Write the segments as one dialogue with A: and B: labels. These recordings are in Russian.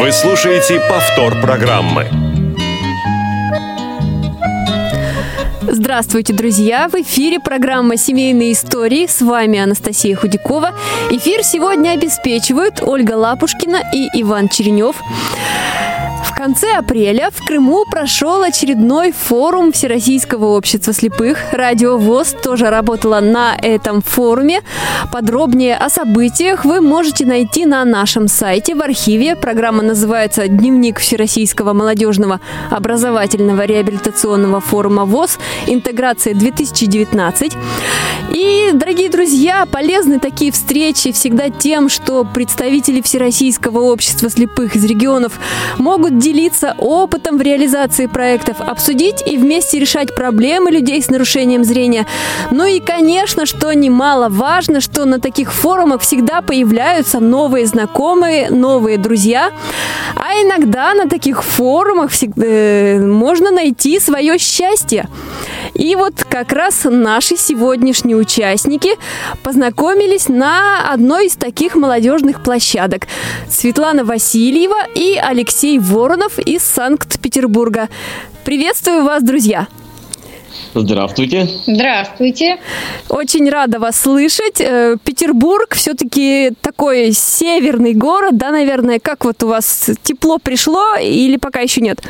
A: Вы слушаете повтор программы.
B: Здравствуйте, друзья! В эфире программа «Семейные истории». С вами Анастасия Худякова. Эфир сегодня обеспечивают Ольга Лапушкина и Иван Черенев. Конце апреля в Крыму прошел очередной форум Всероссийского общества слепых. Радио ВОЗ тоже работала на этом форуме. Подробнее о событиях вы можете найти на нашем сайте в архиве. Программа называется «Дневник Всероссийского молодежного образовательного реабилитационного форума ВОЗ. Интеграция 2019». И, дорогие друзья, полезны такие встречи всегда тем, что представители Всероссийского общества слепых из регионов могут делиться опытом в реализации проектов, обсудить и вместе решать проблемы людей с нарушением зрения. Ну и, конечно, что немаловажно, что на таких форумах всегда появляются новые знакомые, новые друзья. А иногда на таких форумах всегда, э, можно найти свое счастье. И вот как раз наши сегодняшние участники познакомились на одной из таких молодежных площадок. Светлана Васильева и Алексей Воронов из Санкт-Петербурга. Приветствую вас, друзья!
C: Здравствуйте.
D: Здравствуйте.
B: Очень рада вас слышать. Э, Петербург все-таки такой северный город, да, наверное. Как вот у вас тепло пришло или пока еще нет?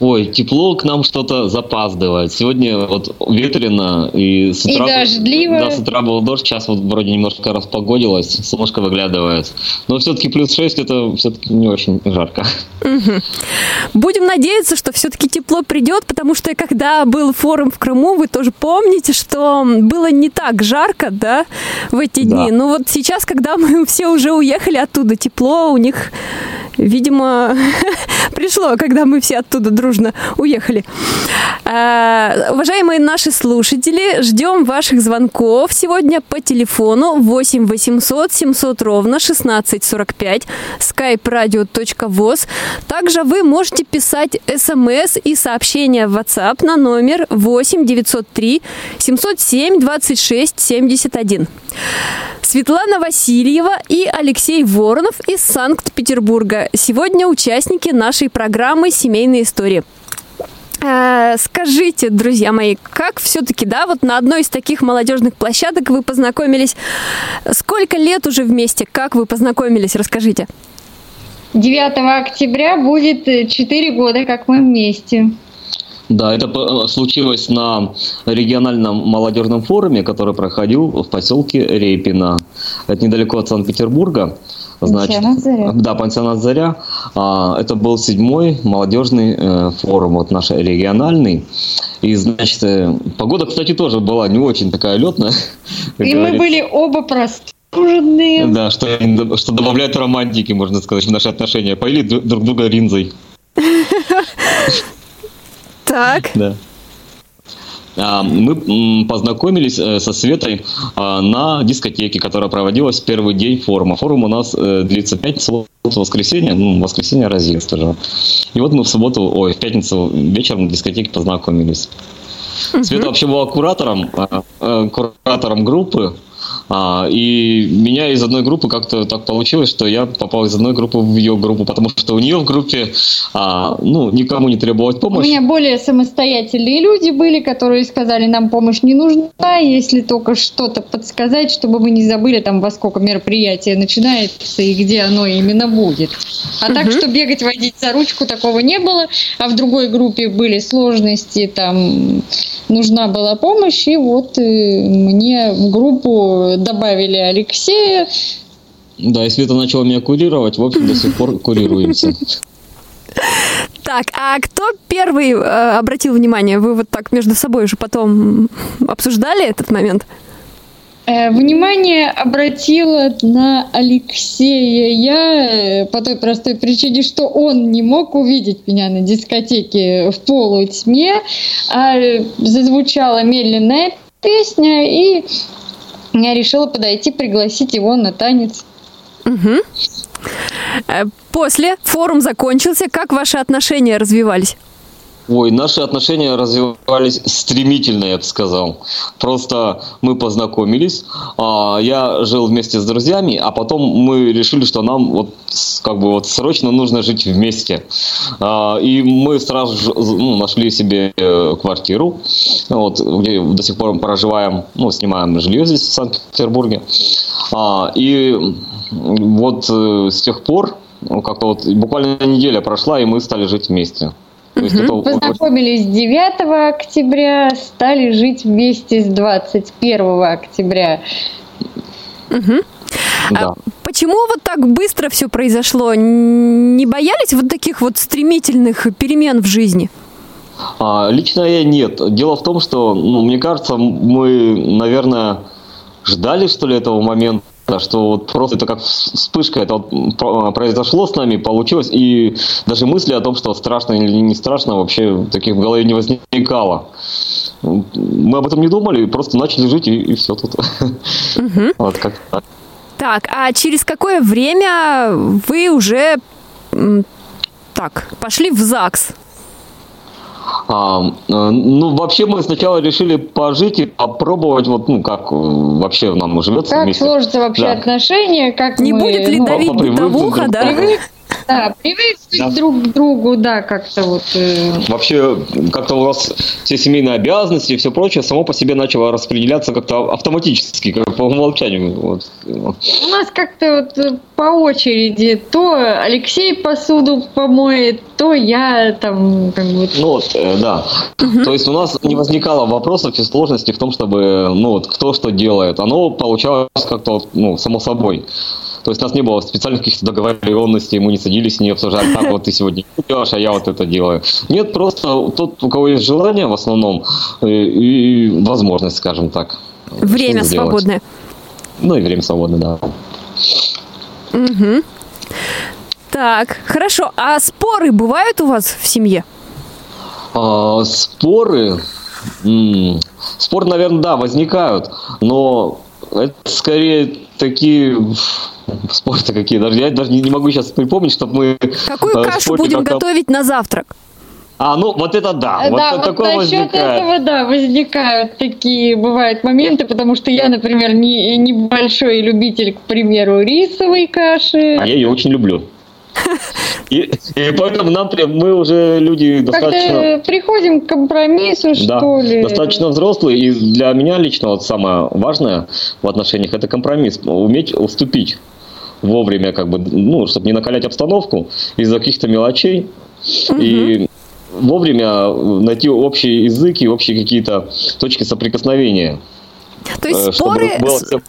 C: Ой, тепло к нам что-то запаздывает. Сегодня вот ветрено и с утра...
D: И дождливо.
C: Да, с утра был дождь, сейчас вот вроде немножко распогодилось, солнышко выглядывает. Но все-таки плюс 6 это все-таки не очень жарко.
B: Угу. Будем надеяться, что все-таки тепло придет, потому что когда был форум в Крыму, вы тоже помните, что было не так жарко, да, в эти да. дни. Но вот сейчас, когда мы все уже уехали оттуда, тепло у них видимо, пришло, когда мы все оттуда дружно уехали. А, уважаемые наши слушатели, ждем ваших звонков сегодня по телефону 8 800 700 ровно 1645 skype-radio.voz. Также вы можете писать смс и сообщения в WhatsApp на номер 8 903 707 26 71. Светлана Васильева и Алексей Воронов из Санкт-Петербурга. Сегодня участники нашей программы «Семейные истории». Э, скажите, друзья мои, как все-таки, да, вот на одной из таких молодежных площадок вы познакомились? Сколько лет уже вместе? Как вы познакомились? Расскажите.
D: 9 октября будет 4 года, как мы вместе.
C: Да, это э, случилось на региональном молодежном форуме, который проходил в поселке Рейпино. Это недалеко от Санкт-Петербурга.
D: Значит, пансионат Заря.
C: Да, пансионат Заря. А, это был седьмой молодежный э, форум, вот наш региональный. И, значит, э, погода, кстати, тоже была не очень такая летная.
D: И мы были оба простуженные.
C: Да, что, что добавляет романтики, можно сказать, в наши отношения. Поили друг друга ринзой.
B: Так.
C: Да. А, мы познакомились э, со Светой а, на дискотеке, которая проводилась в первый день форума. Форум у нас э, длится пятницу, воскресенье, ну, воскресенье разъезд уже. И вот мы в субботу, ой, в пятницу вечером на дискотеке познакомились. Света вообще была куратором, э, куратором группы, а, и меня из одной группы как-то так получилось, что я попал из одной группы в ее группу, потому что у нее в группе а, ну, никому не требовалась помощь.
D: У меня более самостоятельные люди были, которые сказали, нам помощь не нужна, если только что-то подсказать, чтобы мы не забыли, там, во сколько мероприятие начинается и где оно именно будет. А угу. так, что бегать, водить за ручку, такого не было. А в другой группе были сложности, там нужна была помощь, и вот э, мне в группу добавили Алексея.
C: Да, и Света начала меня курировать, в общем, до сих пор курируемся.
B: Так, а кто первый э, обратил внимание? Вы вот так между собой уже потом обсуждали этот момент?
D: Э, Внимание обратила на Алексея я э, по той простой причине, что он не мог увидеть меня на дискотеке в полутьме, а э, зазвучала медленная песня, и я решила подойти, пригласить его на танец.
B: Э, После форум закончился. Как ваши отношения развивались?
C: Ой, наши отношения развивались стремительно, я бы сказал. Просто мы познакомились, а, я жил вместе с друзьями, а потом мы решили, что нам вот как бы вот срочно нужно жить вместе. А, И мы сразу же ну, нашли себе э, квартиру, вот, где до сих пор мы проживаем, ну, снимаем жилье здесь, в Санкт-Петербурге. А, И вот э, с тех пор ну, как-то вот буквально неделя прошла, и мы стали жить вместе. Очень-
D: Познакомились 9 октября, стали жить вместе с 21 октября.
B: Мгм.
C: да.
B: А почему вот так быстро все произошло? Не боялись вот таких вот стремительных перемен в жизни?
C: А, лично я нет. Дело в том, что, ну, мне кажется, мы, наверное, ждали, что ли, этого момента, что вот просто это как вс- вспышка, это вот про- произошло с нами, получилось, и даже мысли о том, что страшно или не страшно, вообще таких в голове не возникало. Мы об этом не думали, просто начали жить, и, все тут. Вот как так.
B: Так, а через какое время вы уже так пошли в ЗАГС?
C: А, э, ну, вообще мы сначала решили пожить и попробовать, вот, ну, как э, вообще нам живется
D: Как
C: вместе.
D: сложатся вообще
C: Да.
D: отношения, как
B: Не
D: мы,
B: будет ли
D: ну,
B: давить бытовуха, да?
D: Да, привыкнуть
C: Да.
D: друг к другу, да, как-то вот. э,
C: Вообще, как-то у нас все семейные обязанности и все прочее само по себе начало распределяться как-то автоматически, как по умолчанию. Вот.
D: У нас как-то вот э, по очереди то Алексей посуду помоет, то я там как бы
C: Ну вот, э, да. То есть у нас не возникало вопросов и сложностей в том, чтобы, ну вот, кто что делает. Оно получалось как-то, ну, само собой. То есть у нас не было специальных каких-то договоренностей, мы не садились, не обсуждали, так вот ты сегодня делаешь, а я вот это делаю. Нет, просто тот, у кого есть желание в основном э, и возможность, скажем так.
B: Время свободное.
C: Ну и время свободное, да.
B: Мгм. Так, хорошо. А споры бывают у вас в семье?
C: А, споры, м, споры, наверное, да, возникают, но это скорее такие споры-то какие, даже я даже не, не могу сейчас припомнить, чтобы мы
B: Какую
C: э,
B: кашу будем
C: как-то-
B: готовить на завтрак?
C: А, ну вот это да,
D: А,
C: вот
D: да, вот
C: такое
D: насчет
C: возникает.
D: этого, да, возникают такие, бывают моменты, потому что я, например, не, небольшой любитель, к примеру, рисовой каши.
C: А я ее очень люблю. И, и поэтому нам прям- мы уже люди достаточно
D: Как-то приходим к компромиссу,
C: Да,
D: что ли.
C: достаточно взрослые, и для меня лично вот самое важное в отношениях это компромисс, уметь уступить вовремя, как бы, ну, чтобы не накалять обстановку из-за каких-то мелочей, и вовремя найти общий язык и общие какие-то точки соприкосновения.
B: То есть
C: э,
B: споры,
C: было всё-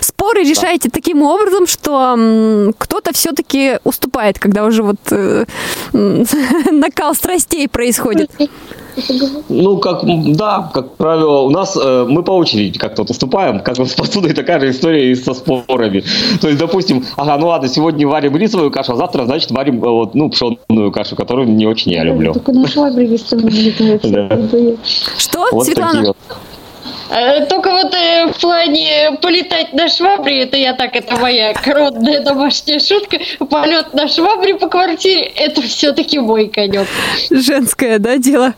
B: споры решаете таким образом, что кто-то все-таки уступает, когда уже вот э, накал страстей происходит.
C: Ну, как, да, как правило, у нас э, мы по очереди как-то вот уступаем, как вот с посудой такая же история и со спорами. То есть, допустим, ага, ну ладно, сегодня варим рисовую кашу, а завтра, значит, варим э, вот, ну, пшенную кашу, которую не очень я люблю.
D: Только на швабре весом летают.
C: Да.
B: Что,
C: Вот
B: Светлана?
D: Э, Только вот э, в плане полетать на швабре, это я так, это моя коронная домашняя шутка. Полет на швабре по квартире, это все-таки мой конек.
B: Женское, да, дело?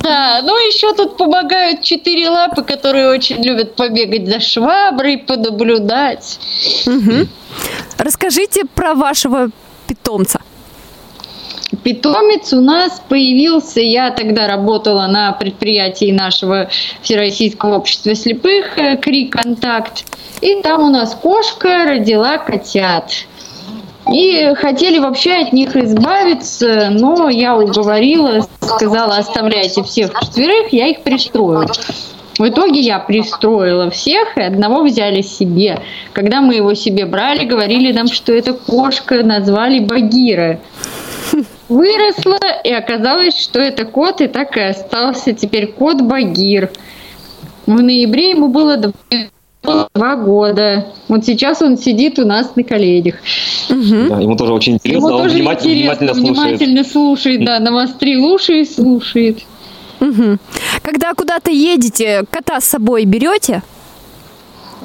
D: Да, ну еще тут помогают четыре лапы, которые очень любят побегать за шваброй, понаблюдать.
B: Мгм. Расскажите про вашего питомца.
D: Питомец у нас появился, я тогда работала на предприятии нашего Всероссийского общества слепых э, КРИ «Контакт», и там у нас кошка родила котят. И хотели вообще от них избавиться, но я уговорила, сказала, оставляйте всех четверых, я их пристрою. В итоге я пристроила всех, и одного взяли себе. Когда мы его себе брали, говорили нам, что это кошка, назвали Багира. Выросла, и оказалось, что это кот, и так и остался теперь кот Багир. В ноябре ему было два года. Вот сейчас он сидит у нас на коленях.
C: Да, ему тоже очень интересно,
D: Ему
C: он
D: тоже
C: внимательно,
D: интересно,
C: внимательно слушает.
D: внимательно слушает, да, навострил уши и слушает.
B: Мгм. Когда куда-то едете, кота с собой берете?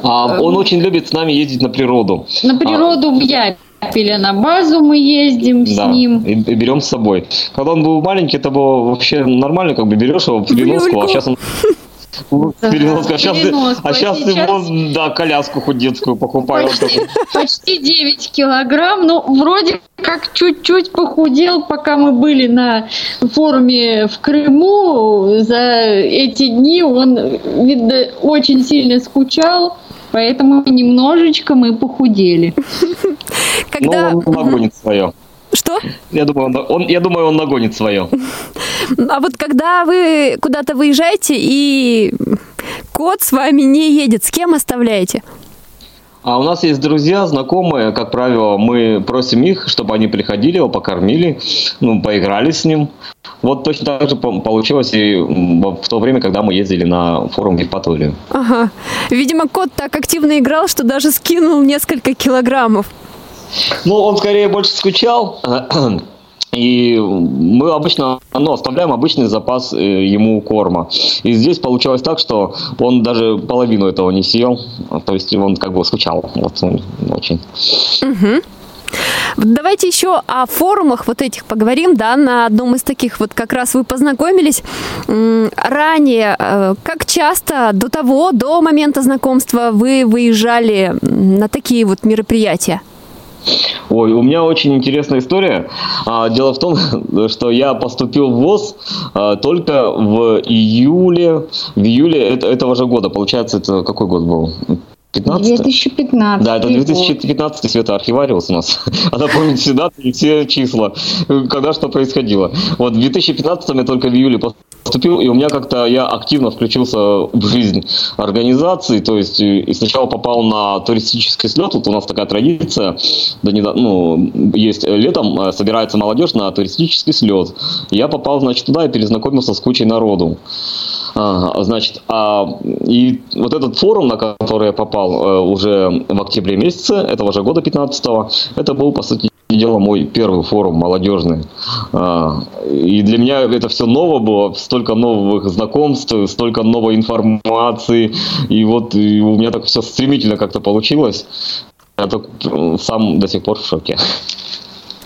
C: А, он очень любит с нами ездить на природу.
D: На природу в Япеле, на базу мы ездим с
C: Да,
D: ним.
C: и, и берем с собой. Когда он был маленький, это было вообще нормально, как бы берешь его в переноску, а сейчас он в переноску, а сейчас,
D: переноску,
C: а
D: а
C: сейчас
D: сейчас-
C: ему, да, коляску хоть детскую покупаю. Такой,
D: Почти 9 килограмм, ну, вроде как чуть-чуть похудел, пока мы были на форуме в Крыму. За эти дни он, видно, очень сильно скучал, поэтому немножечко мы похудели.
B: Когда...
C: Ну, он нагонит свое.
B: Что?
C: Я думаю, он, он- я думаю, он нагонит свое.
B: А вот когда вы куда-то выезжаете и кот с вами не едет, с кем оставляете?
C: А у нас есть друзья, знакомые, как правило, мы просим их, чтобы они приходили, его покормили, ну, поиграли с ним. Вот точно так же по- получилось и в в то время, когда мы ездили на форум Евпаторию.
B: Ага. Видимо, кот так активно играл, что даже скинул несколько килограммов.
C: Ну, он скорее больше скучал. И мы обычно ну, оставляем обычный запас э, ему корма. И здесь получилось так, что он даже половину этого не съел. То есть он как бы скучал. Вот он очень.
B: Давайте еще о форумах вот этих поговорим, да, на одном из таких вот как раз вы познакомились ранее. э, Как часто до того, до момента знакомства вы выезжали на такие вот мероприятия?
C: Ой, у меня очень интересная история. А, Дело в том, что я поступил в ВОЗ а, только в июле, в июле это- этого же года. Получается, это какой год был? 15
D: 2015
C: Да, это
D: год.
C: 2015 Света архивариус у нас. Она помнит все даты и все числа, когда что происходило. Вот в 2015 я только в июле поступил, и у меня как-то я активно включился в жизнь организации, то есть и и сначала попал на туристический слет, вот у нас такая традиция, да, не, ну, есть э, летом э, собирается молодежь на туристический слет. Я попал, значит, туда и перезнакомился с кучей народу. А, значит, а, и вот этот форум, на который я попал э, уже в октябре месяце этого же года, 15-го, это был, по сути дела, мой первый форум молодежный. А, и для меня это все ново было, столько новых знакомств, столько новой информации, и вот и у меня так все стремительно как-то получилось. Я так, сам до сих пор в шоке.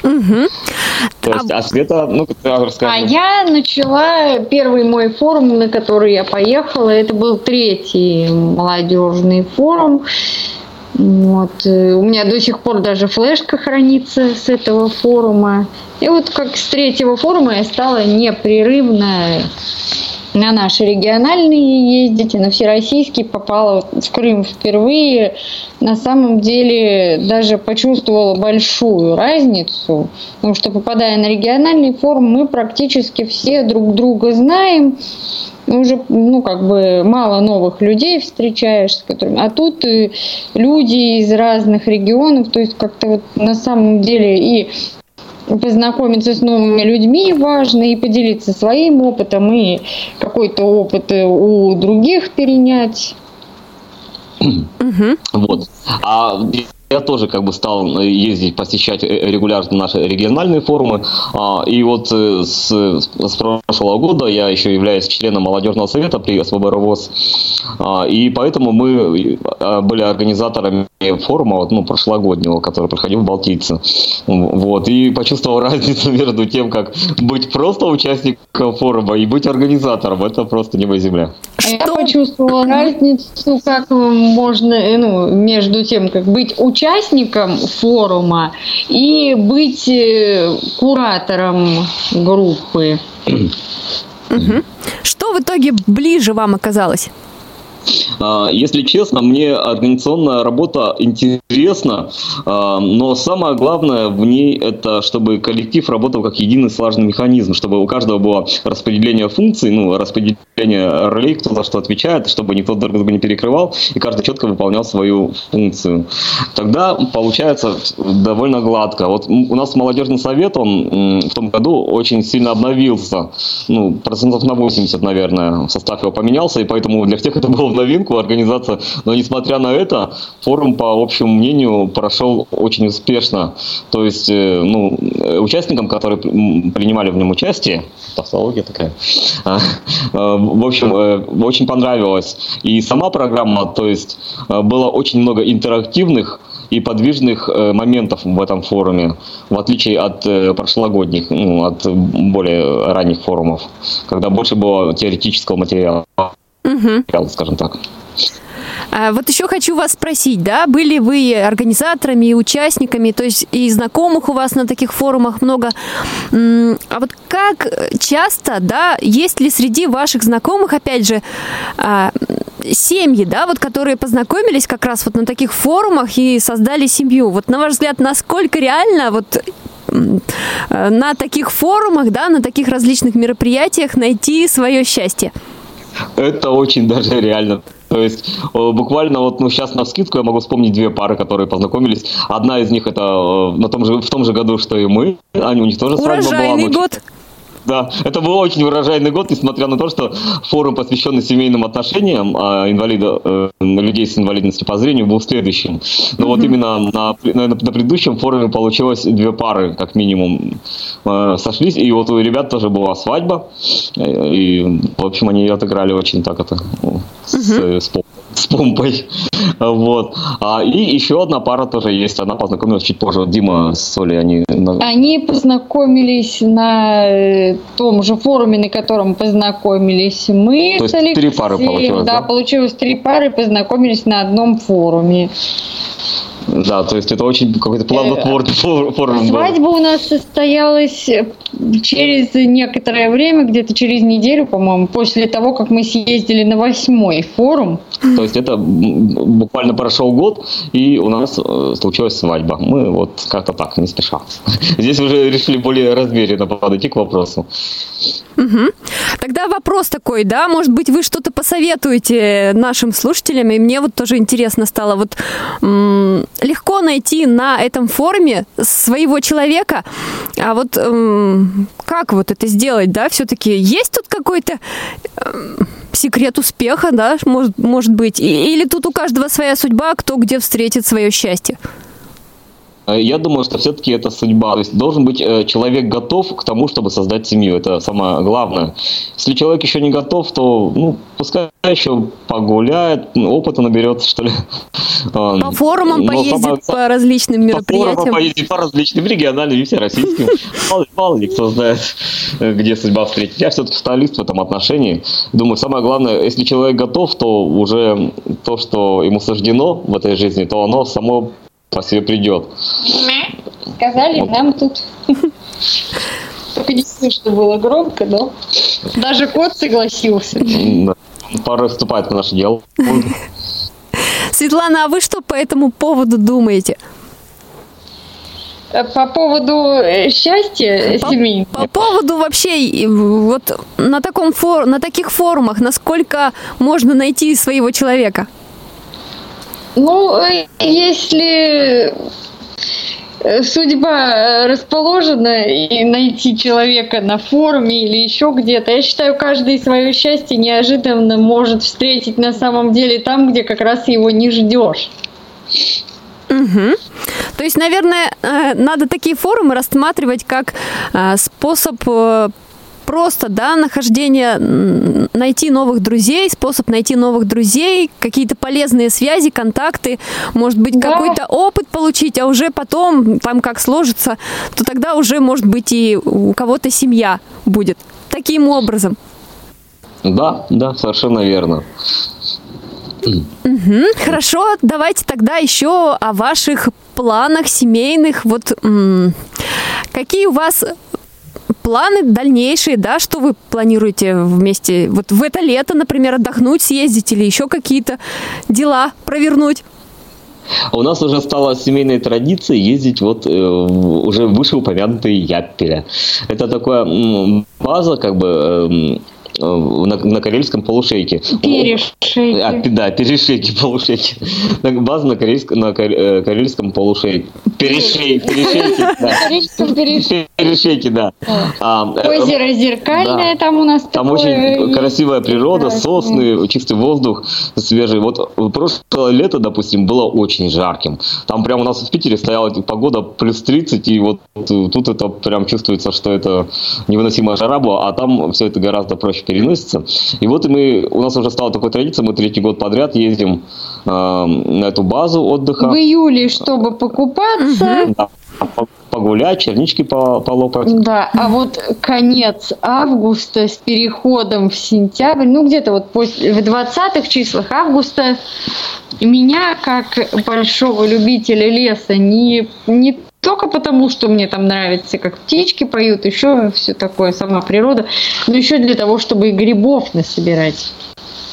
C: То есть, а Света, ну, расскажи.
D: А я начала первый мой форум, на который я поехала. Это был третий молодежный форум. Вот. У меня до сих пор даже флешка хранится с этого форума. И вот как с третьего форума я стала непрерывно на наши региональные ездить, и на всероссийский попала в Крым впервые. На самом деле даже почувствовала большую разницу, потому что попадая на региональный форум, мы практически все друг друга знаем, уже, ну, как бы мало новых людей встречаешь, с которыми, а тут и люди из разных регионов, то есть как-то вот на самом деле и познакомиться с новыми людьми важно, и поделиться своим опытом, и какой-то опыт э, у других перенять.
C: Вот. А я тоже как бы стал ездить, посещать э, регулярно наши региональные форумы. А, И вот э, с, с прошлого года я еще являюсь членом молодежного совета при СВБ РОВОЗ. А, И поэтому мы э, были организаторами форума, вот, ну, прошлогоднего, который проходил в Балтийце. Вот. И почувствовал разницу между тем, как быть просто участником форума и быть организатором. Это просто небо и земля.
D: А Я почувствовала разницу, как можно, э, ну, между тем, как быть участником форума и быть э, куратором группы.
B: Что в итоге ближе вам оказалось?
C: А, Если честно, мне организационная работа интересна, а, но самое главное в ней это, чтобы коллектив работал как единый слаженный механизм, чтобы у каждого было распределение функций, ну, распределение ролей, кто за что отвечает, чтобы никто друг друга не перекрывал, и каждый четко выполнял свою функцию. Тогда получается довольно гладко. Вот у нас молодежный совет, он в том году очень сильно обновился, ну, процентов на 80, наверное, состав его поменялся, и поэтому для всех это было в новинку организация. Но несмотря на это, форум, по общему мнению, прошел очень успешно. То есть, э, ну, участникам, которые принимали в нем участие, тавтология такая, а, в общем, очень понравилось. И сама программа, то есть, было очень много интерактивных и подвижных э, моментов в этом форуме, в отличие от э, прошлогодних, ну, от более ранних форумов, когда больше было теоретического материала, угу. скажем так.
B: А вот еще хочу вас спросить, да, были вы организаторами и участниками, то есть и знакомых у вас на таких форумах много. А вот как часто, да, есть ли среди ваших знакомых, опять же, а, семьи, да, вот которые познакомились как раз вот на таких форумах и создали семью. Вот на ваш взгляд, насколько реально вот э, на таких форумах, да, на таких различных мероприятиях найти свое счастье?
C: Это очень даже реально. То есть буквально вот ну сейчас на скидку я могу вспомнить две пары, которые познакомились. Одна из них это э, на том же в том же году, что и мы. Они у них тоже
B: свадьба была. Урожайный год.
C: Да, это был очень выражайный год, несмотря на то, что форум, посвященный семейным отношениям а, инвалида, э, людей с инвалидностью по зрению, был следующим. Но mm-hmm. вот именно на, на, на предыдущем форуме получилось две пары, как минимум, э, сошлись. И вот у ребят тоже была свадьба. И, в общем, они отыграли очень так это mm-hmm. с, с, с помпой. Вот. А, и еще одна пара тоже есть. Она познакомилась чуть позже. Дима с Солей, они...
D: Они познакомились на э, том же форуме, на котором познакомились мы
C: То
D: с Алексеем.
C: три пары получилось,
D: да? Да, получилось три пары, познакомились на одном форуме.
C: Да, то есть это очень какой-то плодотворный э, форум.
D: Свадьба у нас состоялась э, через некоторое время, где-то через неделю, по-моему, после того, как мы съездили на восьмой форум.
C: То есть это буквально прошел год, и у нас э, случилась свадьба. Мы вот как-то так, не спеша. Здесь уже решили более размеренно подойти к вопросу.
B: Угу. Тогда вопрос такой, да, может быть, вы что-то посоветуете нашим слушателям, и мне вот тоже интересно стало, вот легко найти на этом форуме своего человека, а вот м- как вот это сделать, да, все-таки есть тут какой-то м- секрет успеха, да, может, может быть, или тут у каждого своя судьба, кто где встретит свое счастье?
C: Э, я думаю, что все-таки это судьба. То есть должен быть э, человек готов к тому, чтобы создать семью. Это самое главное. Если человек еще не готов, то ну, пускай еще погуляет, опыта наберется, что ли.
B: По форумам Но поездит самое, по различным мероприятиям. По форумам
C: поездит по различным региональным и всероссийским. Мало, мало ли кто знает, где судьба встретит. Я все-таки сталист в этом отношении. Думаю, самое главное, если человек готов, то уже то, что ему суждено в этой жизни, то оно само по себе придет.
D: Сказали вот. нам тут. Только не слышно было громко, да? Даже кот согласился. Да.
C: Пора вступать в наше дело.
B: Светлана, а вы что по этому поводу думаете?
D: По поводу э, счастья по, семьи?
B: По поводу вообще вот на, таком фор, на таких форумах, насколько можно найти своего человека?
D: Ну, э, если э, судьба э, расположена и найти человека на форуме или еще где-то. Я считаю, каждый свое счастье неожиданно может встретить на самом деле там, где как раз его не ждешь.
B: Угу. То есть, наверное, надо такие форумы рассматривать как способ просто, да, нахождение, найти новых друзей, способ найти новых друзей, какие-то полезные связи, контакты, может быть, да. какой-то опыт получить, а уже потом, там как сложится, то тогда уже, может быть, и у кого-то семья будет. Таким образом.
C: Да, да, совершенно верно.
B: Угу, хорошо, давайте тогда еще о ваших планах семейных. Вот м- какие у вас планы дальнейшие, да, что вы планируете вместе, вот в это лето, например, отдохнуть, съездить или еще какие-то дела провернуть?
C: У нас уже стала семейной традицией ездить вот э, уже вышеупомянутые Яппеля. Это такая база, как бы, э, на, на Карельском полушейке.
D: Перешейки.
C: А, да, перешейки, полушейки. База на, корейском, на э, Карельском полушейке. Перешей, перешейки, да.
D: Карельском перешейке.
C: Перешейки, да. А, э,
D: Озеро Зеркальное
C: да.
D: там у нас
C: Там очень красивая природа, сосны, чистый воздух, свежий. Вот прошлое лето, допустим, было очень жарким. Там прямо у нас в Питере стояла погода плюс 30, и вот тут это прям чувствуется, что это невыносимая жара была, а там все это гораздо проще переносится. И вот и мы, у нас уже стала такой традицией, мы третий год подряд ездим э, на эту базу отдыха.
D: В июле, чтобы покупаться.
C: Да, по- погулять, чернички по- полопать.
D: Да, а вот конец августа с переходом в сентябрь, ну где-то вот в 20-х числах августа меня, как большого любителя леса, не, не только потому, что мне там нравится, как птички поют, еще все такое, сама природа, но еще для того, чтобы и грибов насобирать.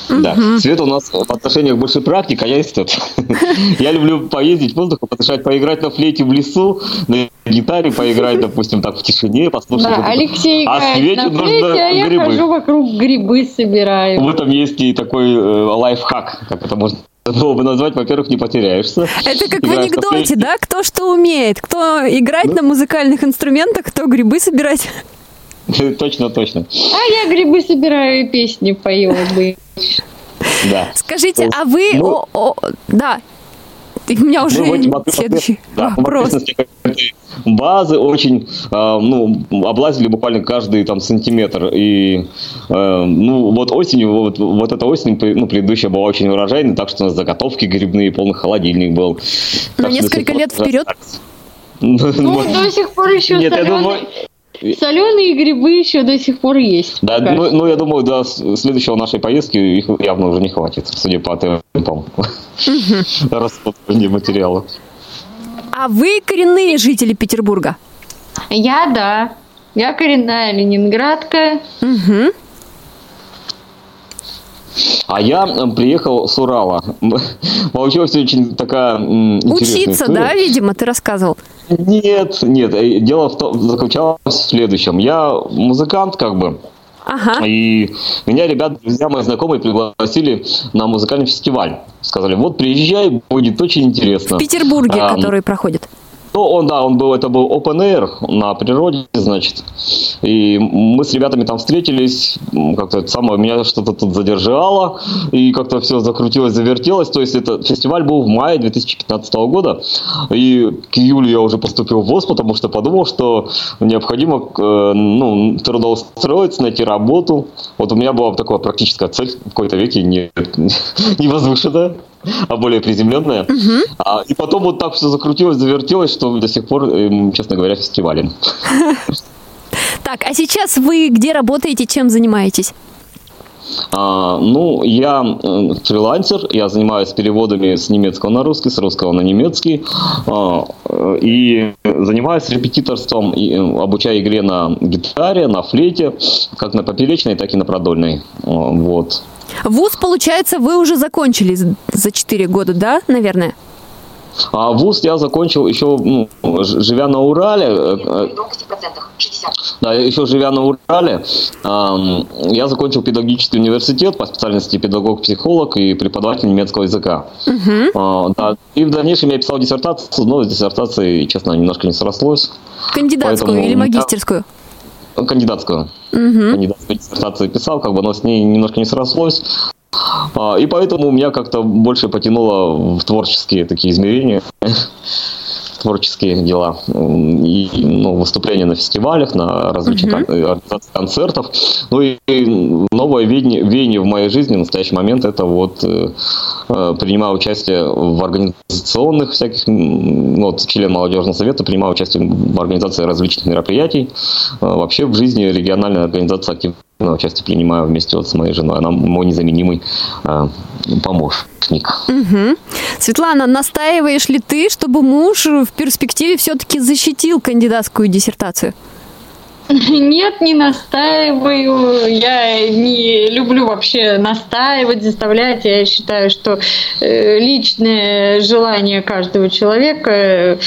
C: Да. Света у нас в отношениях больше практик, а я эстет. Я люблю поездить в воздухе, подышать, поиграть на флейте в лесу, на гитаре поиграть, допустим, так в тишине, послушать.
D: Да. Алексей
C: А
D: играет на флейте, а я
C: грибы.
D: хожу вокруг грибы собираю.
C: В этом есть и такой э, лайфхак, как это можно было бы назвать. Во-первых, не потеряешься.
B: Это как в
C: Играешь на
B: анекдоте, да? Кто что умеет. Кто играть на музыкальных инструментах, кто грибы собирать.
C: Точно, точно.
D: А я грибы собираю и песни пою. бы.
C: Да.
B: Скажите, а вы...
C: Ну-
B: о- о- да. И У меня уже
C: Ну, ответ-
B: следующий
C: да,
B: вопрос.
C: базы очень, э, ну, облазили буквально каждый там сантиметр. И, э, ну, вот осенью, вот, вот эта осень, ну, предыдущая была очень урожайной, так что у нас заготовки грибные, полный холодильник был.
B: На
C: до
B: несколько лет вперед?
D: Ну,
C: Вот.
D: до сих пор еще
C: Нет, я думаю,
D: соленые грибы еще до сих пор есть.
C: да, ну, ну, я думаю, до следующего нашей поездки их явно уже не хватит, судя по темпам расходования материала.
B: А вы коренные жители Петербурга?
D: Я, да. Я коренная ленинградка.
B: Мгм.
C: А я м, приехал с Урала. Получилась очень такая
B: Учиться,
C: история.
B: да, видимо, ты рассказывал?
C: Нет, нет. э, Дело в том, заключалось в следующем. Я музыкант, как бы,
B: Ага.
C: и меня ребята, друзья мои знакомые пригласили на музыкальный фестиваль. Сказали, вот приезжай, будет очень интересно.
B: В Петербурге,
C: А,
B: который проходит.
C: Ну, он, да, он был, это был open air на природе, значит. И мы с ребятами там встретились, как-то это самое, меня что-то тут задержало, и как-то все закрутилось, завертелось. То есть это фестиваль был в мае 2015 года, и к июлю я уже поступил в ВОЗ, потому что подумал, что необходимо э, ну, трудоустроиться, найти работу. Вот у меня была такая практическая цель в какой-то веке, не, не возвышенная, а более приземленная. А, и потом вот так все закрутилось, завертелось, что до сих пор, эм, честно говоря, фестивален.
B: Так, а сейчас вы где работаете, чем занимаетесь?
C: А, ну, я э, фрилансер, я занимаюсь переводами с немецкого на русский, с русского на немецкий, а, э, и занимаюсь репетиторством, и, э, обучаю игре на гитаре, на флейте, как на поперечной, так и на продольной. А, Вот.
B: Вуз, получается, вы уже закончили за 4 года, да, наверное?
C: А вуз я закончил еще, ну, живя на Урале, э, э, Да, еще живя на Урале, я закончил педагогический университет по специальности педагог-психолог и преподаватель немецкого языка. А, да, и в дальнейшем я писал диссертацию, но с диссертацией, честно, немножко не срослось.
B: Кандидатскую
C: Поэтому
B: или
C: у меня- Кандидатскую. Кандидатскую диссертацию писал, как бы, но с ней немножко не срослось. А, И поэтому меня как-то больше потянуло в творческие такие измерения, творческие дела. И ну, выступления на фестивалях, на различных кон- э, концертов. Ну и новое веяние, веяние в моей жизни в настоящий момент это вот э, э, принимаю участие в организационных всяких, ну, вот член молодежного совета, принимаю участие в организации различных мероприятий. Э, Вообще в жизни региональная организация активно участие принимаю вместе вот с моей женой. Она мой незаменимый э, помощник.
B: Мгм. Светлана, настаиваешь ли ты, чтобы муж в перспективе все-таки защитил кандидатскую диссертацию?
D: Нет, не настаиваю. Я не люблю вообще настаивать, заставлять. Я считаю, что э, личное желание каждого человека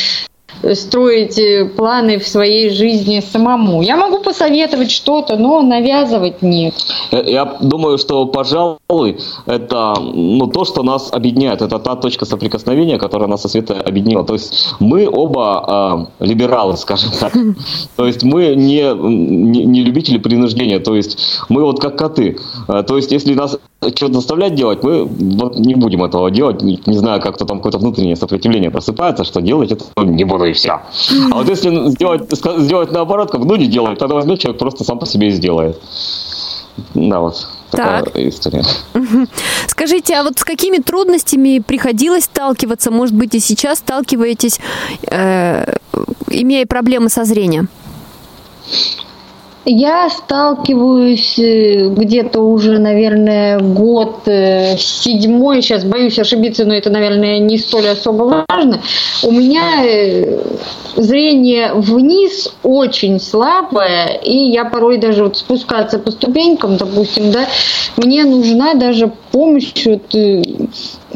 D: строить э, планы в своей жизни самому. Я могу посоветовать что-то, но навязывать нет.
C: Я- Я думаю, что, пожалуй, это ну, то, что нас объединяет. Это та точка соприкосновения, которая нас со Светой объединила. То есть мы оба э, либералы, скажем так. То есть мы не, не, не любители принуждения. То есть мы вот как коты. Э, То есть если нас что-то заставлять делать, мы вот не будем этого делать. Не, знаю, как-то там какое-то внутреннее сопротивление просыпается, что делать это не буду и все. А вот если сделать, сделать наоборот, как ну не делать, тогда возьмет человек просто сам по себе и сделает. Да, вот такая
B: Так.
C: история.
B: Скажите, а вот с какими трудностями приходилось сталкиваться? Может быть, и сейчас сталкиваетесь, э, имея проблемы со зрением?
D: Я сталкиваюсь э, где-то уже, наверное, год э, седьмой. Сейчас боюсь ошибиться, но это, наверное, не столь особо важно. У меня э, зрение вниз очень слабое, и я порой даже вот спускаться по ступенькам, допустим, да, мне нужна даже помощь вот,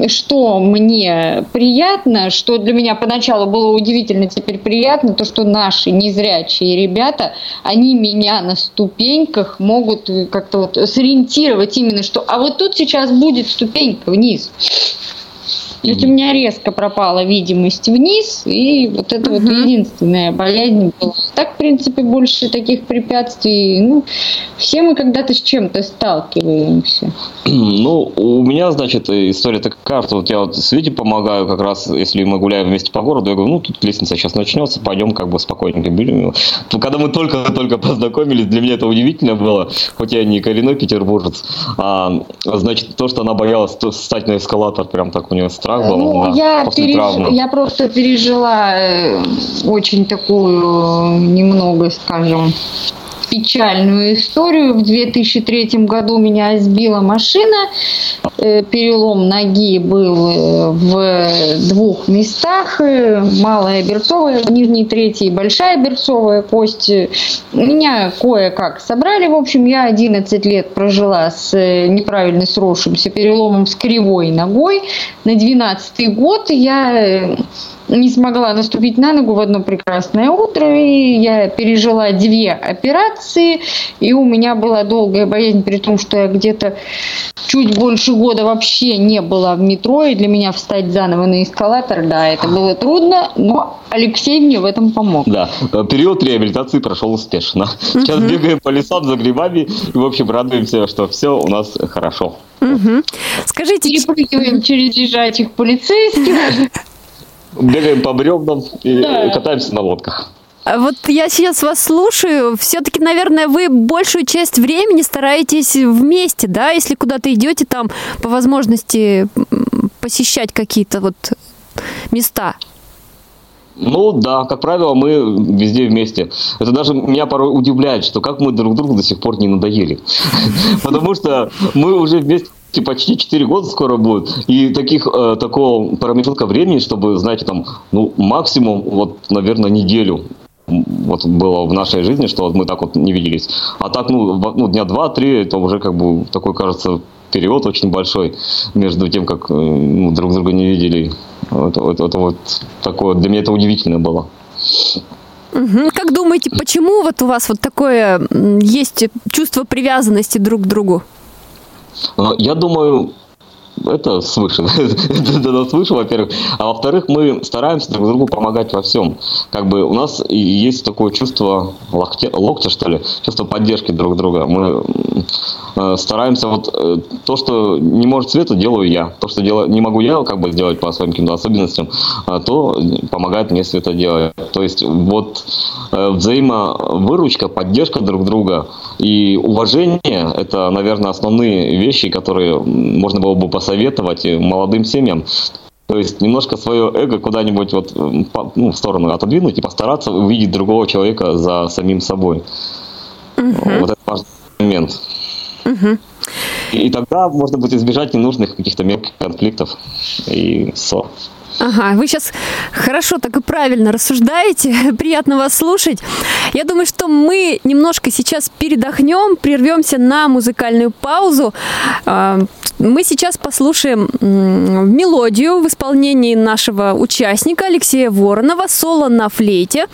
D: что мне приятно, что для меня поначалу было удивительно, теперь приятно, то, что наши незрячие ребята, они меня на ступеньках могут как-то вот сориентировать именно, что а вот тут сейчас будет ступенька вниз. То есть у меня резко пропала видимость вниз, и вот это вот единственная боязнь была. Так, в принципе, больше таких препятствий. Ну, все мы когда-то с чем-то сталкиваемся.
C: Ну, у меня, значит, история такая, что вот я вот Свете помогаю как раз, если мы гуляем вместе по городу, я говорю, ну, тут лестница сейчас начнется, пойдем как бы спокойненько будем. То, Когда мы только-только познакомились, для меня это удивительно было, хоть я не коренной петербуржец, а, значит, то, что она боялась то- встать на эскалатор, прям так у нее страх был,
D: Ну,
C: да,
D: я, переж-
C: травмы.
D: я просто пережила э, очень такую э, немного, скажем, печальную историю. В 2003 году меня сбила машина. Э, Перелом ноги был э, в двух местах. Э, Малая берцовая, нижней третьей, большая берцовая кость. Меня кое-как собрали. В общем, я 11 лет прожила с неправильно сросшимся переломом с кривой ногой. На 12 год я не смогла наступить на ногу в одно прекрасное утро, и я пережила две операции, и у меня была долгая боязнь, при том, что я где-то чуть больше года вообще не была в метро, и для меня встать заново на эскалатор, да, это было трудно, но Алексей мне в этом помог.
C: Да, э, период реабилитации прошел успешно. Сейчас бегаем по лесам за грибами и, в общем, радуемся, что все у нас хорошо.
B: Мгм. Скажите,
D: Перепрыгиваем через лежачих полицейских.
C: Бегаем по бревнам и
D: Да.
C: катаемся на лодках.
B: а вот я сейчас вас слушаю, все-таки, наверное, вы большую часть времени стараетесь вместе, да, если куда-то идете там по возможности посещать какие-то вот места.
C: Ну да, как правило, мы везде вместе. Это даже меня порой удивляет, что как мы друг другу до сих пор не надоели. Потому что мы уже вместе почти 4 года скоро будет. И таких, э, такого промежутка времени, чтобы, знаете, там, ну, максимум, вот, наверное, неделю вот было в нашей жизни, что вот мы так вот не виделись. А так, ну, в- ну дня два-три, это уже как бы такой, кажется, период очень большой между тем, как э, ну, друг друга не видели. Это, это- это вот такое, для меня это удивительно было.
B: Мгм. Как думаете, почему вот у вас вот такое есть чувство привязанности друг к другу?
C: А, Я думаю, это свыше. это свыше, во-первых. А во-вторых, мы стараемся друг другу помогать во всем. Как бы у нас есть такое чувство локте- локтя, что ли, чувство поддержки друг друга. Мы стараемся вот э, то, что не может Света, делаю я. То, что делаю, не могу я как бы сделать по своим каким-то особенностям, а то помогает мне Света делать. То есть вот э, взаимовыручка, поддержка друг друга и уважение – это, наверное, основные вещи, которые можно было бы посоветовать молодым семьям. То есть немножко свое эго куда-нибудь вот ну, в сторону отодвинуть и постараться увидеть другого человека за самим собой. Вот это важный момент. И, и тогда можно будет избежать ненужных каких-то мелких конфликтов и ссор.
B: Ага, вы сейчас хорошо, так и правильно рассуждаете. Приятно вас слушать. Я думаю, что мы немножко сейчас передохнем, прервемся на музыкальную паузу. А, мы сейчас послушаем мелодию в исполнении нашего участника Алексея Воронова «Соло на флейте».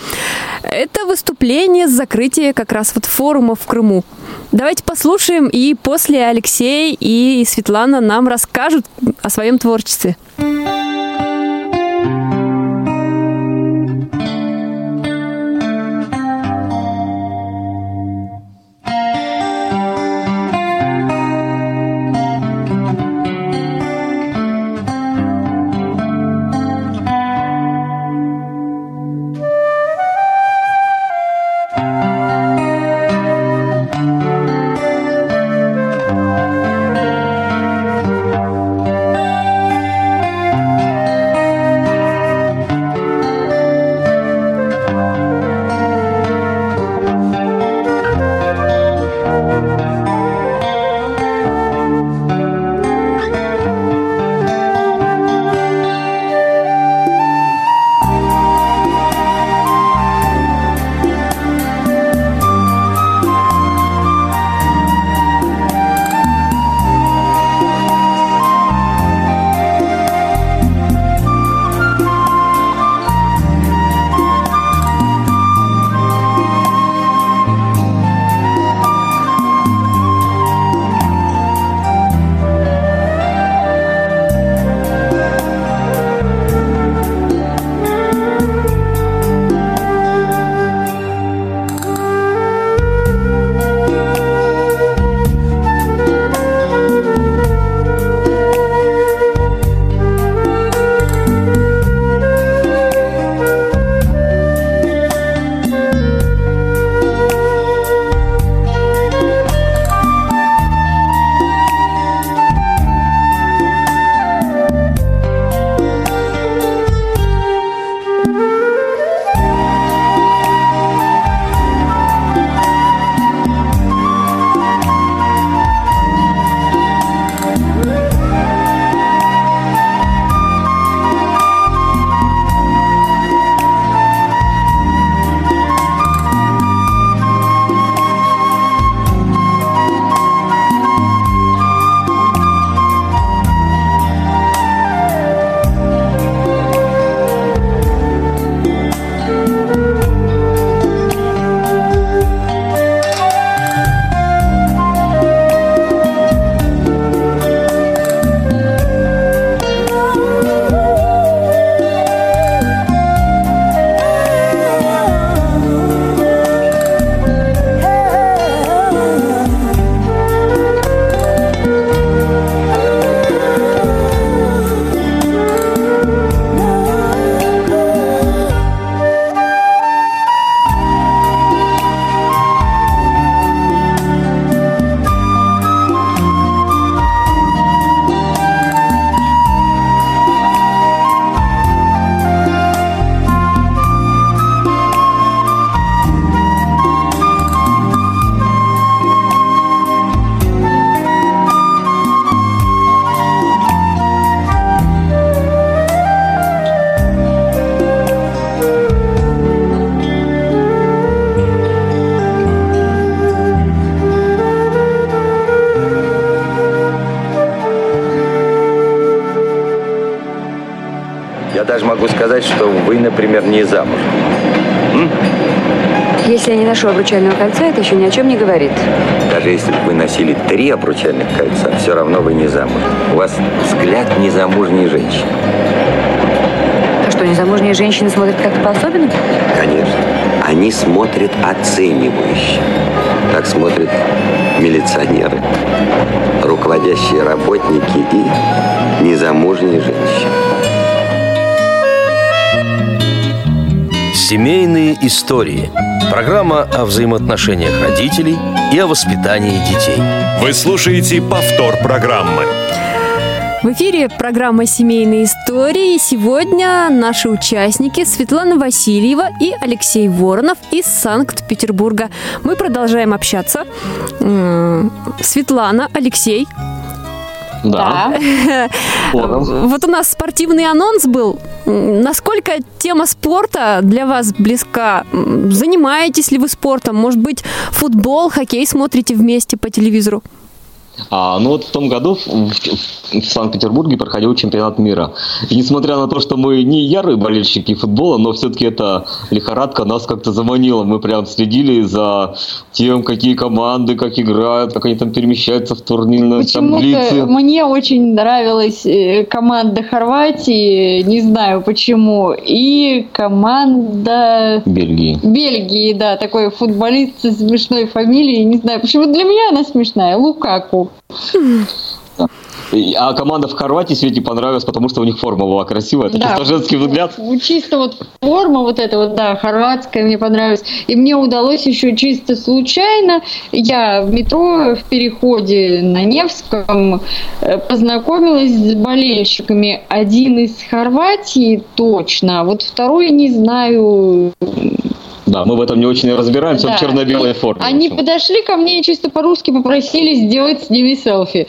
B: Это выступление с закрытия как раз вот форума в Крыму. Давайте послушаем, и после Алексей и Светлана нам расскажут о своем творчестве.
E: Сказать, что вы, например, не замуж. М?
F: Если я не ношу обручального кольца, это еще ни о чем не говорит.
E: Даже если бы вы носили три обручальных кольца, все равно вы не замуж. У вас взгляд незамужней женщины.
F: А что, незамужние женщины смотрят как-то по-особенному?
E: Конечно. Они смотрят оценивающе. Так смотрят милиционеры, руководящие работники и незамужние женщины.
G: Семейные истории. Программа о взаимоотношениях родителей и о воспитании детей.
A: Вы слушаете повтор программы.
B: В эфире программа «Семейные истории». Сегодня наши участники Светлана Васильева и Алексей Воронов из Санкт-Петербурга. Мы продолжаем общаться. Светлана, Алексей,
C: Да. Форум.
B: Вот у нас спортивный анонс был. Насколько тема спорта для вас близка? Занимаетесь ли вы спортом? Может быть, футбол, хоккей смотрите вместе по телевизору?
C: А, ну вот в том году в, в- в Санкт-Петербурге проходил чемпионат мира. И несмотря на то, что мы не ярые болельщики футбола, но все-таки эта лихорадка нас как-то заманила. Мы прям следили за тем, какие команды, как играют, как они там перемещаются в турнирной таблице.
D: Мне очень нравилась э, команда Хорватии, не знаю почему, и команда
C: Бельгии.
D: Бельгии, да, такой футболист со смешной фамилией, не знаю, почему для меня она смешная, Лукаку.
C: А команда в Хорватии Свете понравилась, потому что у них форма была красивая. Это
D: Да.
C: чисто женский взгляд.
D: Чисто вот форма вот эта вот, да, хорватская мне понравилась. И мне удалось еще чисто случайно, я в метро в переходе на Невском э, познакомилась с болельщиками. Один из Хорватии точно, а вот второй не знаю.
C: Да, мы в этом не очень разбираемся,
D: Да.
C: в черно-белой форме.
D: Они подошли ко мне и чисто по-русски попросили сделать с ними селфи.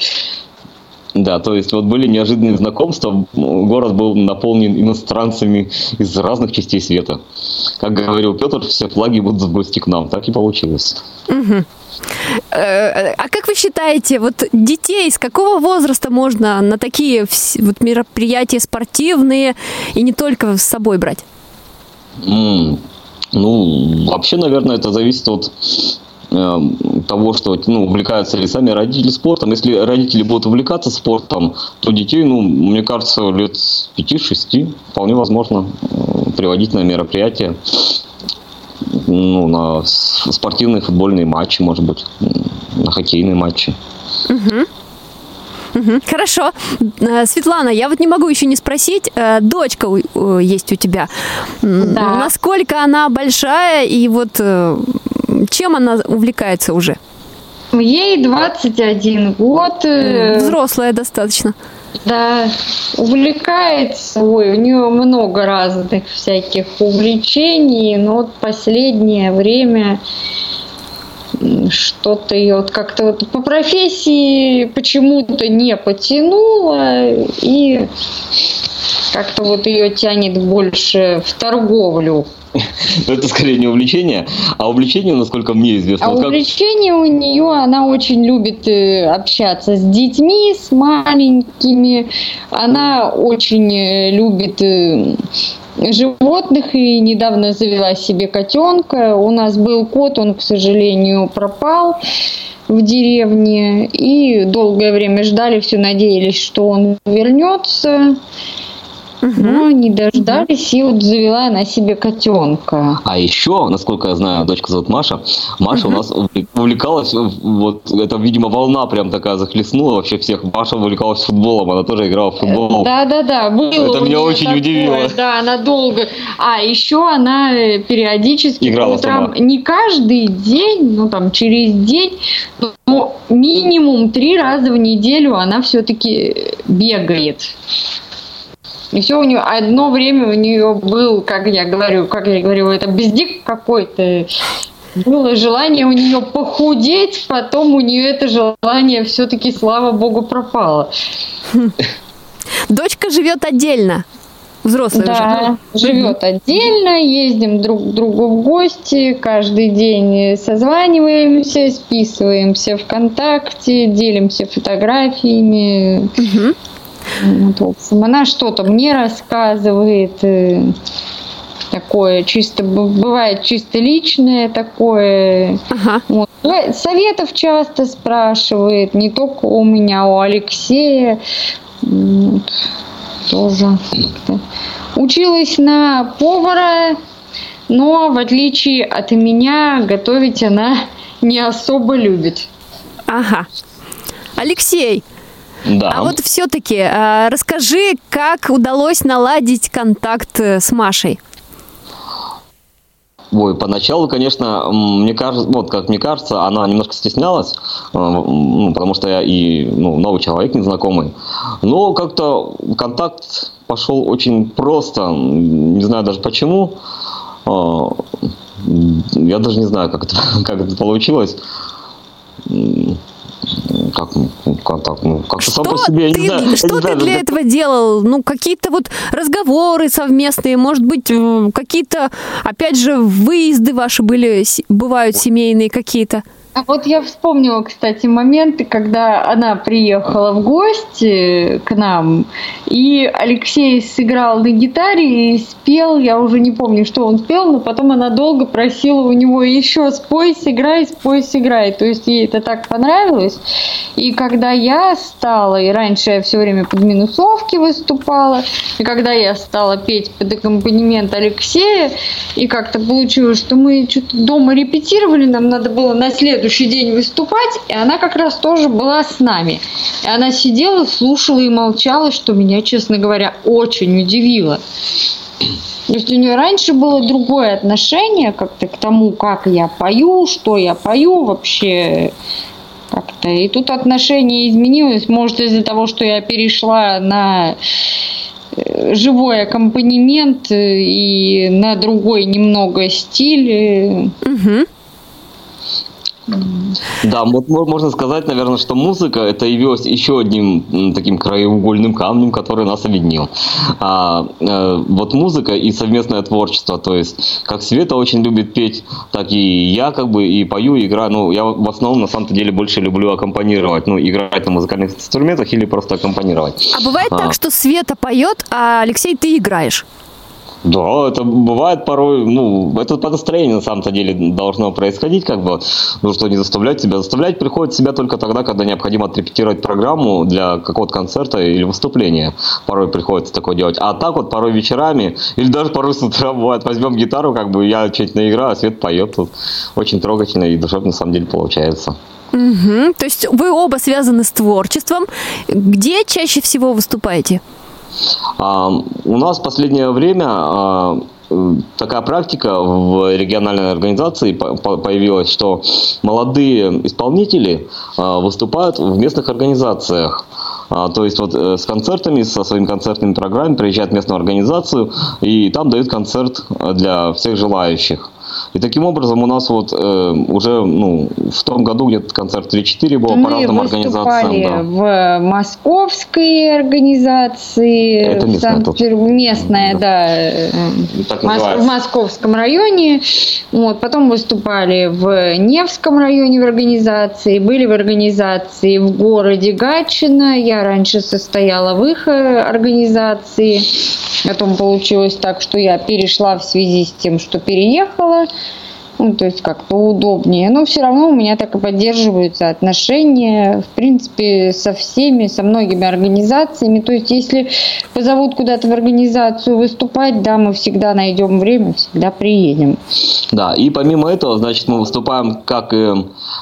C: Да, то есть вот были неожиданные знакомства, город был наполнен иностранцами из разных частей света. Как говорил Петр, все флаги будут в гости к нам, так и получилось.
B: Э, А как вы считаете, вот детей с какого возраста можно на такие вот мероприятия спортивные и не только с собой брать?
C: Ну, вообще, наверное, это зависит от эм, того, что ну, увлекаются ли сами родители спортом. Если родители будут увлекаться спортом, то детей, ну, мне кажется, лет с 5-6 вполне возможно э, приводить на мероприятия, ну, на спортивные футбольные матчи, может быть, на хоккейные матчи.
B: Мгм, Хорошо. Э, Светлана, я вот не могу еще не спросить, э, дочка есть у тебя.
D: Да.
B: Насколько она большая и вот э, чем она увлекается уже?
D: Ей 21 год.
B: Взрослая достаточно.
D: Да, увлекается, ой, у нее много разных всяких увлечений, но вот последнее время что-то ее вот как-то вот по профессии почему-то не потянуло, и как-то вот ее тянет больше в торговлю.
C: Но это скорее не увлечение, а увлечение, насколько мне известно.
D: А
C: вот как-
D: увлечение у нее, она очень любит э, общаться с детьми, с маленькими. Она очень э, любит э, животных и недавно завела себе котенка. У нас был кот, он, к сожалению, пропал в деревне. И долгое время ждали, все надеялись, что он вернется. Но не дождались, и вот завела она себе котенка.
C: А еще, насколько я знаю, дочка зовут Маша. Маша у нас увле- увлекалась, вот это, видимо, волна прям такая захлестнула вообще всех. Маша увлекалась футболом, она тоже играла в футбол.
D: Да, да, да, было.
C: Это меня очень
D: такое,
C: удивило.
D: Да, она долго. А еще она э, периодически
C: Играла
D: по утрам,
C: сама.
D: не каждый день, ну там через день, но минимум три раза в неделю она все-таки бегает. И все у нее одно время у нее был, как я говорю, как я говорю, это бездик какой-то. Было желание у нее похудеть, потом у нее это желание все-таки, слава богу, пропало.
B: Дочка живет отдельно. Взрослая
D: Да,
B: уже.
D: живет отдельно, ездим друг к другу в гости, каждый день созваниваемся, списываемся ВКонтакте, делимся фотографиями.
B: Мгм.
D: Вот, она что-то мне рассказывает, такое чисто, бывает чисто личное такое.
B: Ага.
D: Вот. Советов часто спрашивает, не только у меня, а у Алексея. Вот. Тоже. Училась на повара, но в отличие от меня готовить она не особо любит.
B: Ага. Алексей,
C: Да.
B: а вот все-таки расскажи, как удалось наладить контакт э, с Машей.
C: Ой, поначалу, конечно, мне кажется, вот как мне кажется, она немножко стеснялась, э, ну, потому что я и ну, новый человек, незнакомый. Но как-то контакт пошел очень просто, не знаю даже почему. Э, Я даже не знаю, как это, как это получилось. Как, как так, ну, как
B: Что,
C: сам по себе, я
B: ты,
C: не знаю.
B: что
C: не
B: ты
C: знаю,
B: для
C: как-
B: этого делал? Ну, какие-то вот разговоры совместные, может быть, м, какие-то, опять же, выезды ваши были, бывают семейные какие-то.
D: А вот я вспомнила, кстати, моменты, когда она приехала в гости к нам, и Алексей сыграл на гитаре и спел, я уже не помню, что он спел, но потом она долго просила у него еще спой, сыграй, спой, сыграй. То есть ей это так понравилось. И когда я стала, и раньше я все время под минусовки выступала, и когда я стала петь под аккомпанемент Алексея, и как-то получилось, что мы что-то дома репетировали, нам надо было на следующий день выступать, и она как раз тоже была с нами. И она сидела, слушала и молчала, что меня, честно говоря, очень удивило. То есть у нее раньше было другое отношение как-то к тому, как я пою, что я пою вообще как-то. И тут отношение изменилось, может, из-за того, что я перешла на э, живой аккомпанемент э, и на другой немного стиль.
B: Мгм.
C: Да, вот мо- можно сказать, наверное, что музыка это явилась еще одним таким краеугольным камнем, который нас объединил. А, э, вот музыка и совместное творчество, то есть как Света очень любит петь, так и я как бы и пою, и играю. Ну, я в основном на самом-то деле больше люблю аккомпанировать, ну, играть на музыкальных инструментах или просто аккомпанировать.
B: А бывает
C: А.
B: так, что Света поет, а Алексей, ты играешь?
C: Да, это бывает порой, ну, это по настроению на самом-то деле должно происходить, как бы, ну, что не заставлять себя. Заставлять приходит себя только тогда, когда необходимо отрепетировать программу для какого-то концерта или выступления. Порой приходится такое делать. А так вот порой вечерами, или даже порой с утра бывает, возьмем гитару, как бы я что-нибудь наиграю, а Свет поет тут. Очень трогательно и душевно на самом деле получается.
B: Мгм. То есть вы оба связаны с творчеством. Где чаще всего выступаете?
C: А, У нас в последнее время а, такая практика в региональной организации по- по- появилась, что молодые исполнители а, выступают в местных организациях. То есть вот э, с концертами, со своими концертными программами приезжают в местную организацию и там дают концерт э, для всех желающих. И таким образом у нас вот э, уже ну, в том году где-то концерт 3-4 было по
D: Мы
C: разным организациям. да.
D: в московской организации,
C: Это
D: в
C: местная.
D: Санкт-Петербург- местная, да, э,
C: Так
D: Мос-
C: называется.
D: в московском районе. Вот, потом выступали в Невском районе в организации, были в организации в городе Гатчина. Я раньше состояла в их э, организации. Потом получилось так, что я перешла в связи с тем, что переехала. Ну, то есть как-то удобнее. Но все равно у меня так и поддерживаются отношения, в принципе, со всеми, со многими организациями. То есть если позовут куда-то в организацию выступать, да, мы всегда найдем время, всегда приедем.
C: Да, и помимо этого, значит, мы выступаем как и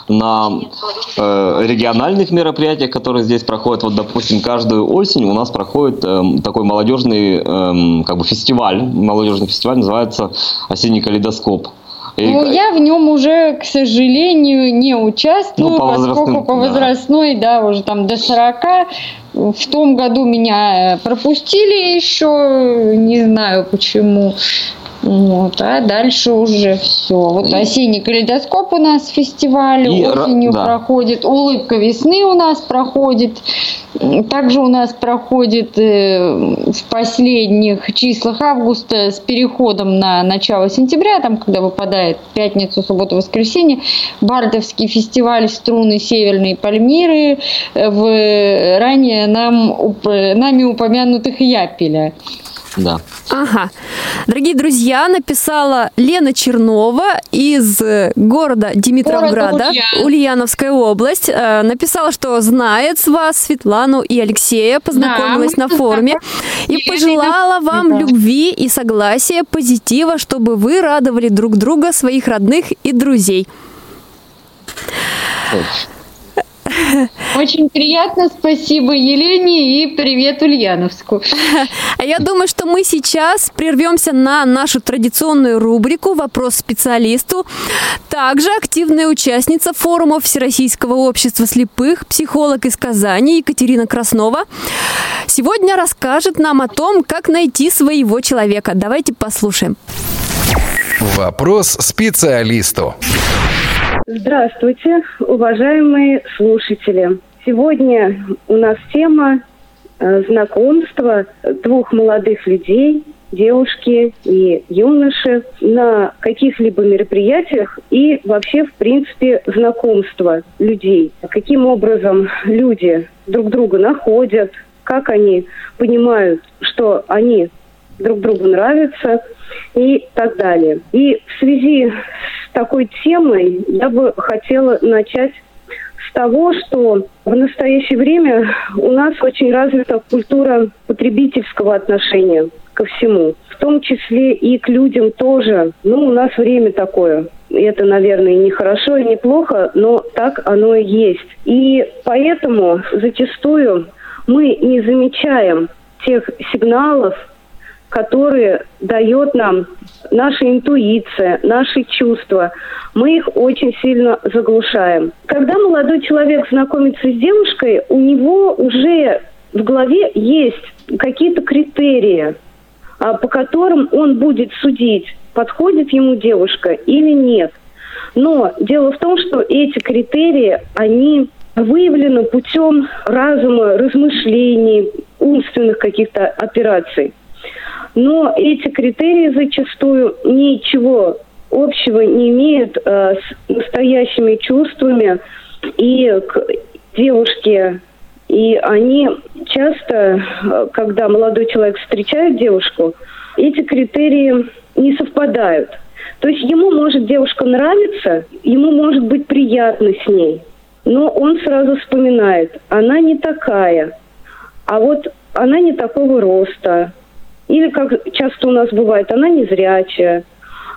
C: на э, региональных мероприятиях, которые здесь проходят. Вот, допустим, каждую осень у нас проходит эм, такой молодежный эм, как бы фестиваль. Молодежный фестиваль называется «Осенний калейдоскоп». И-
D: Ну, я в нем уже, к сожалению, не участвую,
C: Ну, по
D: поскольку по
C: да.
D: возрастной, да, уже там до 40. В том году меня пропустили еще, не знаю почему. Вот, а дальше уже все. Вот осенний калейдоскоп у нас фестиваль
C: И
D: осенью
C: да.
D: проходит, улыбка весны у нас проходит. Также у нас проходит э, в последних числах августа с переходом на начало сентября, там, когда выпадает пятницу, субботу, воскресенье, Бардовский фестиваль струны Северной Пальмиры э, в ранее нам, нами упомянутых Япеля.
C: Да.
B: Ага. Дорогие друзья, написала Лена Чернова из э, города Димитровграда,
D: Ульян.
B: Ульяновская область. Э, Написала, что знает с вас Светлану и Алексея, познакомилась
D: Да,
B: на форуме и пожелала вам
D: да.
B: любви и согласия, позитива, чтобы вы радовали друг друга, своих родных и друзей.
D: Очень приятно, спасибо Елене и привет Ульяновску.
B: А я думаю, что мы сейчас прервемся на нашу традиционную рубрику «Вопрос специалисту». Также активная участница форума Всероссийского общества слепых, психолог из Казани Екатерина Краснова, сегодня расскажет нам о том, как найти своего человека. Давайте послушаем.
H: Вопрос специалисту. Здравствуйте, уважаемые слушатели. Сегодня у нас тема э, знакомства двух молодых людей, девушки и юноши на каких-либо мероприятиях и вообще, в принципе, знакомство людей. Каким образом люди друг друга находят, как они понимают, что они друг другу нравятся и так далее. И в связи с такой темой я бы хотела начать с того, что в настоящее время у нас очень развита культура потребительского отношения ко всему, в том числе и к людям тоже. Ну, у нас время такое. Это, наверное, не хорошо и не плохо, но так оно и есть. И поэтому зачастую мы не замечаем тех сигналов, которые дает нам наша интуиция, наши чувства. Мы их очень сильно заглушаем. Когда молодой человек знакомится с девушкой, у него уже в голове есть какие-то критерии, а, по которым он будет судить, подходит ему девушка или нет. Но дело в том, что эти критерии, они выявлены путем разума, размышлений, умственных каких-то операций. Но эти критерии зачастую ничего общего не имеют э, с настоящими чувствами и к девушке. И они часто, э, когда молодой человек встречает девушку, эти критерии не совпадают. То есть ему может девушка нравиться, ему может быть приятно с ней, но он сразу вспоминает, она не такая, а вот она не такого роста, или как часто у нас бывает, она не зрячая,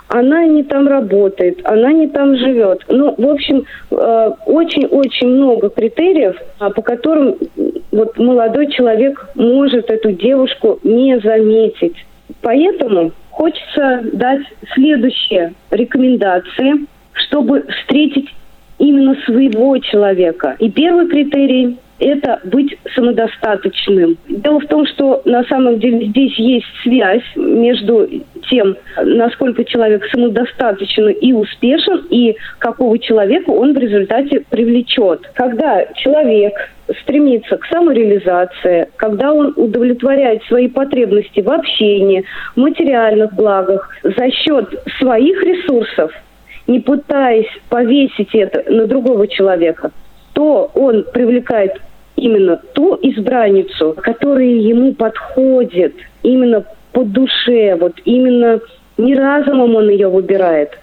H: она не там работает, она не там живет. Ну, в общем, э, очень-очень много критериев, а, по которым вот молодой человек может эту девушку не заметить. Поэтому хочется дать следующие рекомендации, чтобы встретить именно своего человека. И первый критерий это быть самодостаточным. Дело в том, что на самом деле здесь есть связь между тем, насколько человек самодостаточен и успешен, и какого человека он в результате привлечет. Когда человек стремится к самореализации, когда он удовлетворяет свои потребности в общении, материальных благах за счет своих ресурсов, не пытаясь повесить это на другого человека, то он привлекает именно ту избранницу, которая ему подходит, именно по душе, вот именно не разумом он ее выбирает,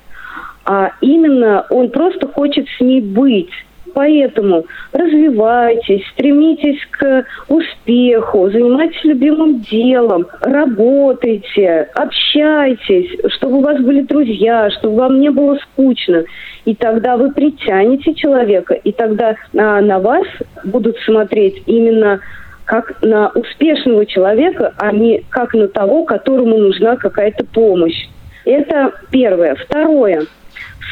H: а именно он просто хочет с ней быть. Поэтому развивайтесь, стремитесь к успеху, занимайтесь любимым делом, работайте, общайтесь, чтобы у вас были друзья, чтобы вам не было скучно. И тогда вы притянете человека, и тогда а, на вас будут смотреть именно как на успешного человека, а не как на того, которому нужна какая-то помощь. Это первое. Второе.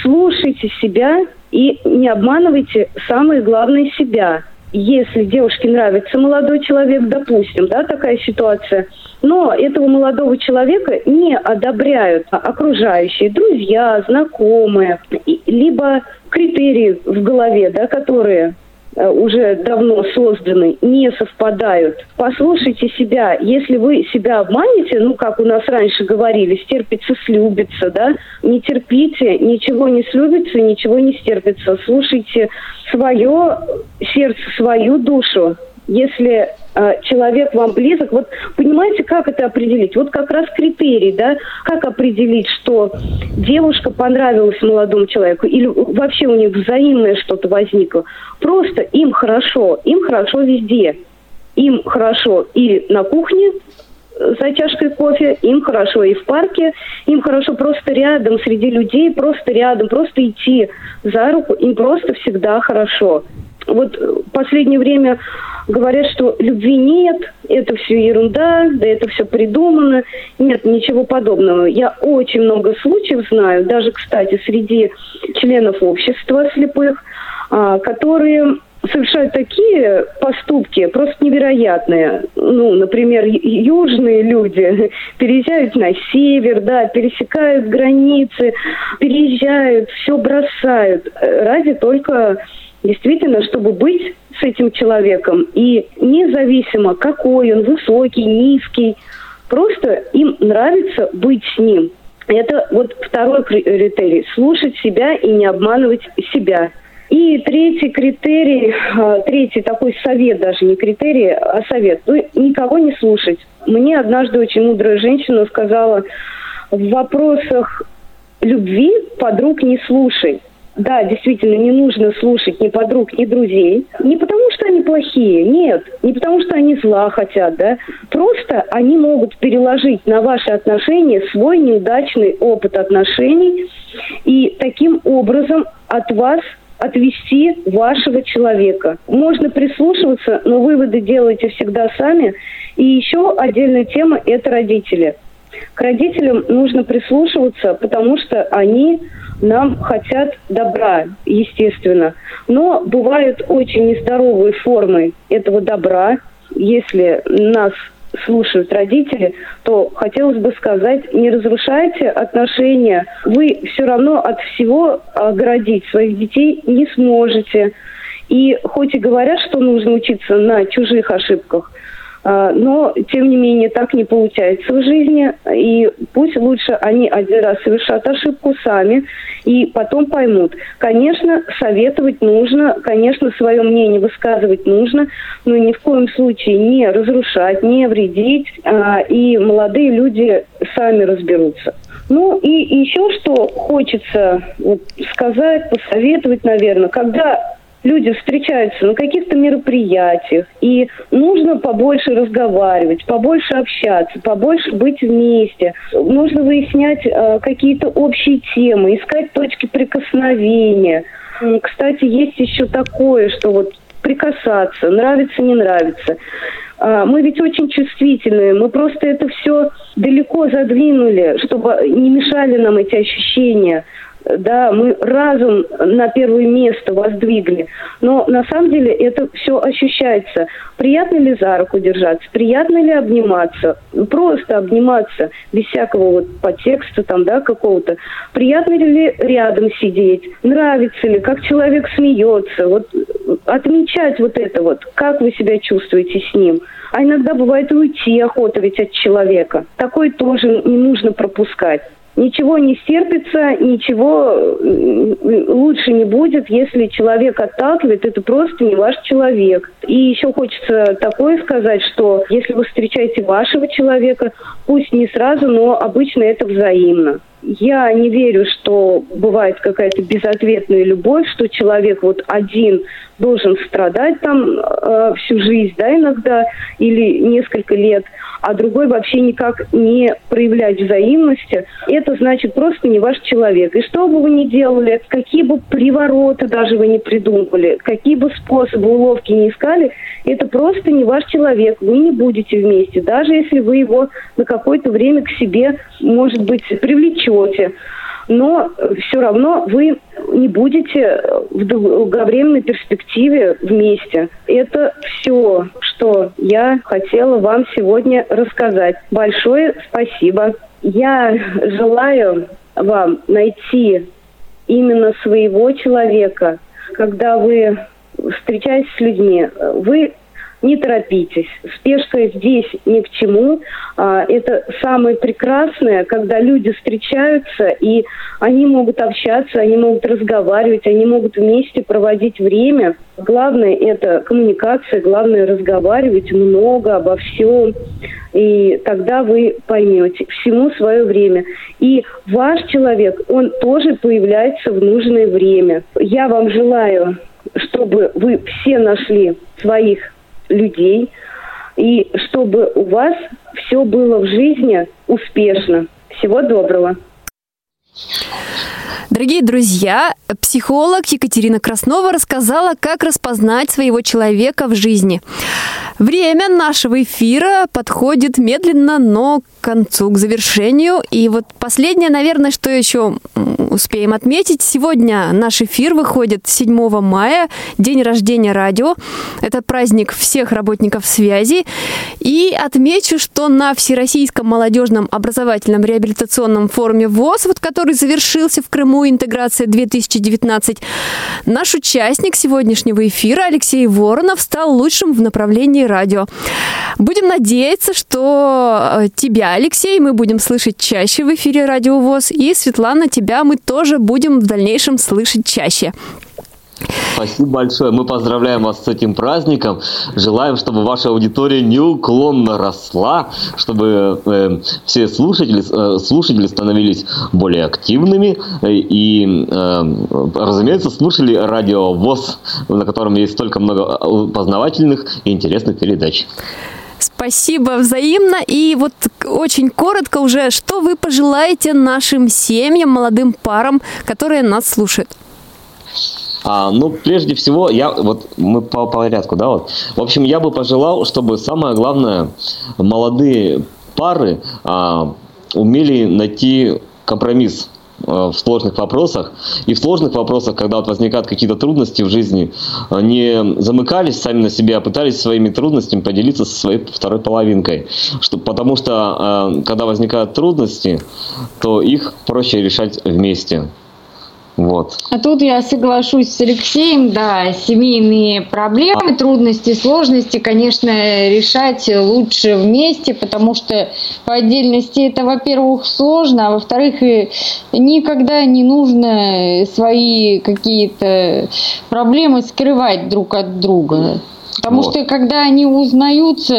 H: Слушайте себя и не обманывайте самое главное себя. Если девушке нравится молодой человек, допустим, да, такая ситуация, но этого молодого человека не одобряют окружающие, друзья, знакомые, либо критерии в голове, да, которые уже давно созданы, не совпадают. Послушайте себя. Если вы себя обманете, ну, как у нас раньше говорили, стерпится, слюбится, да, не терпите, ничего не слюбится, ничего не стерпится. Слушайте свое сердце, свою душу. Если э, человек вам близок, вот понимаете, как это определить? Вот как раз критерий, да, как определить, что девушка понравилась молодому человеку или вообще у них взаимное что-то возникло. Просто им хорошо, им хорошо везде. Им хорошо и на кухне, за чашкой кофе, им хорошо и в парке, им хорошо просто рядом, среди людей, просто рядом, просто идти за руку, им просто всегда хорошо. Вот в последнее время говорят, что любви нет, это все ерунда, да это все придумано. Нет, ничего подобного. Я очень много случаев знаю, даже, кстати, среди членов общества слепых, а, которые совершают такие поступки просто невероятные. Ну, например, южные люди переезжают на север, да, пересекают границы, переезжают, все бросают э, ради только действительно, чтобы быть с этим человеком. И независимо, какой он, высокий, низкий, просто им нравится быть с ним. Это вот второй критерий – слушать себя и не обманывать себя. И третий критерий, а, третий такой совет, даже не критерий, а совет. Ну, никого не слушать. Мне однажды очень мудрая женщина сказала, в вопросах любви подруг не слушай. Да, действительно, не нужно слушать ни подруг, ни друзей. Не потому, что они плохие, нет. Не потому, что они зла хотят, да. Просто они могут переложить на ваши отношения свой неудачный опыт отношений и таким образом от вас отвести вашего человека. Можно прислушиваться, но выводы делайте всегда сами. И еще отдельная тема – это родители. К родителям нужно прислушиваться, потому что они нам хотят добра, естественно. Но бывают очень нездоровые формы этого добра. Если нас слушают родители, то хотелось бы сказать, не разрушайте отношения. Вы все равно от всего оградить своих детей не сможете. И хоть и говорят, что нужно учиться на чужих ошибках, но, тем не менее, так не получается в жизни. И пусть лучше они один раз совершат ошибку сами и потом поймут. Конечно, советовать нужно, конечно, свое мнение высказывать нужно, но ни в коем случае не разрушать, не вредить. А, и молодые люди сами разберутся. Ну и еще что хочется вот сказать, посоветовать, наверное, когда люди встречаются на каких-то мероприятиях, и нужно побольше разговаривать, побольше общаться, побольше быть вместе. Нужно выяснять э, какие-то общие темы, искать точки прикосновения. Кстати, есть еще такое, что вот прикасаться, нравится, не нравится. А, мы ведь очень чувствительные, мы просто это все далеко задвинули, чтобы не мешали нам эти ощущения да, мы разум на первое место воздвигли. Но на самом деле это все ощущается. Приятно ли за руку держаться, приятно ли обниматься, просто обниматься без всякого вот подтекста там, да, какого-то. Приятно ли рядом сидеть, нравится ли, как человек смеется. Вот отмечать вот это вот, как вы себя чувствуете с ним. А иногда бывает уйти охота ведь от человека. Такое тоже не нужно пропускать ничего не стерпится, ничего лучше не будет, если человек отталкивает, это просто не ваш человек. И еще хочется такое сказать, что если вы встречаете вашего человека, пусть не сразу, но обычно это взаимно. Я не верю, что бывает какая-то безответная любовь, что человек вот один должен страдать там э, всю жизнь, да, иногда, или несколько лет, а другой вообще никак не проявлять взаимности. Это значит просто не ваш человек. И что бы вы ни делали, какие бы привороты даже вы не придумывали, какие бы способы уловки не искали, это просто не ваш человек. Вы не будете вместе, даже если вы его на какое-то время к себе, может быть, привлечете живете, но все равно вы не будете в долговременной перспективе вместе. Это все, что я хотела вам сегодня рассказать. Большое спасибо. Я желаю вам найти именно своего человека, когда вы встречаетесь с людьми, вы не торопитесь. Спешка здесь ни к чему. А, это самое прекрасное, когда люди встречаются, и они могут общаться, они могут разговаривать, они могут вместе проводить время. Главное – это коммуникация, главное – разговаривать много обо всем. И тогда вы поймете всему свое время. И ваш человек, он тоже появляется в нужное время. Я вам желаю, чтобы вы все нашли своих людей, и чтобы у вас все было в жизни успешно. Всего доброго.
B: Дорогие друзья, психолог Екатерина Краснова рассказала, как распознать своего человека в жизни. Время нашего эфира подходит медленно, но к концу, к завершению. И вот последнее, наверное, что еще успеем отметить. Сегодня наш эфир выходит 7 мая, день рождения радио. Это праздник всех работников связи. И отмечу, что на Всероссийском молодежном образовательном реабилитационном форуме ВОЗ, вот который завершился в Крыму, интеграция 2019, наш участник сегодняшнего эфира Алексей Воронов стал лучшим в направлении радио. Будем надеяться, что э, тебя, Алексей, мы будем слышать чаще в эфире Радио ВОЗ, и, Светлана, тебя мы тоже будем в дальнейшем слышать чаще.
C: Спасибо большое. Мы поздравляем вас с этим праздником. Желаем, чтобы ваша аудитория неуклонно росла, чтобы э, все слушатели, э, слушатели становились более активными э, и, э, разумеется, слушали радио ВОЗ, на котором есть столько много э, познавательных и интересных передач.
B: Спасибо взаимно. И вот очень коротко уже, что вы пожелаете нашим семьям, молодым парам, которые нас слушают?
C: А, ну, прежде всего, я вот мы по порядку, да, вот. В общем, я бы пожелал, чтобы самое главное, молодые пары а, умели найти компромисс а, в сложных вопросах. И в сложных вопросах, когда вот возникают какие-то трудности в жизни, не замыкались сами на себе, а пытались своими трудностями поделиться со своей второй половинкой. Что, потому что а, когда возникают трудности, то их проще решать вместе. Вот.
D: А тут я соглашусь с Алексеем, да, семейные проблемы, трудности, сложности, конечно, решать лучше вместе, потому что по отдельности это, во-первых, сложно, а во-вторых, никогда не нужно свои какие-то проблемы скрывать друг от друга. Потому вот. что когда они узнаются,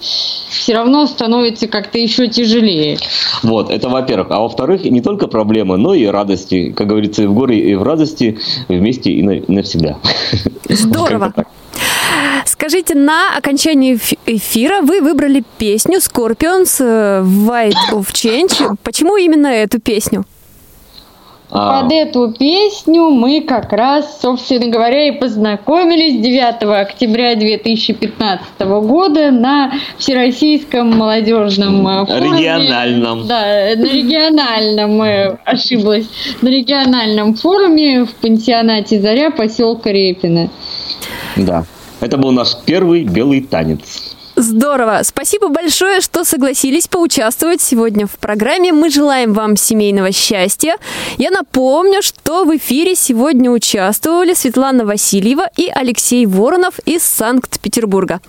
D: все равно становится как-то еще тяжелее.
C: Вот, это во-первых. А во-вторых, не только проблемы, но и радости. Как говорится, и в горе, и в радости вместе и навсегда.
B: Здорово. Скажите, на окончании эфира вы выбрали песню Scorpions э, White of Change. Почему именно эту песню?
D: А. Под эту песню мы как раз, собственно говоря, и познакомились 9 октября 2015 года на Всероссийском молодежном э,
C: форуме. Региональном.
D: Да, на региональном, э, ошиблась, на региональном форуме в пансионате «Заря» поселка Репина.
C: Да, это был наш первый белый танец.
B: Здорово! Спасибо большое, что согласились поучаствовать сегодня в программе. Мы желаем вам семейного счастья. Я напомню, что в эфире сегодня участвовали Светлана Васильева и Алексей Воронов из Санкт-Петербурга.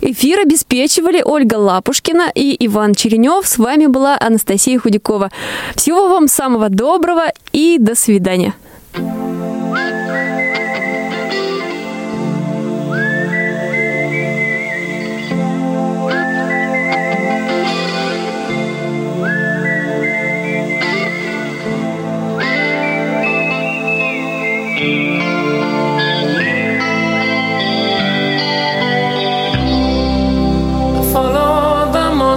B: Эфир обеспечивали Ольга Лапушкина и Иван Черенев. С вами была Анастасия Худякова. Всего вам самого доброго и до свидания.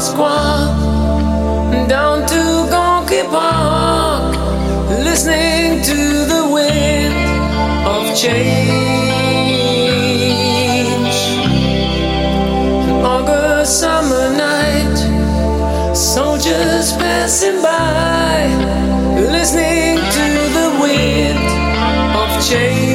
B: Moskwa down to Gonky Park, listening to the wind of change. August summer night, soldiers passing by, listening to the wind of change.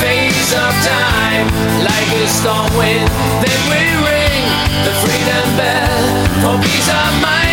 I: Phase of time like a storm wind. Then we ring the freedom bell for peace of mind.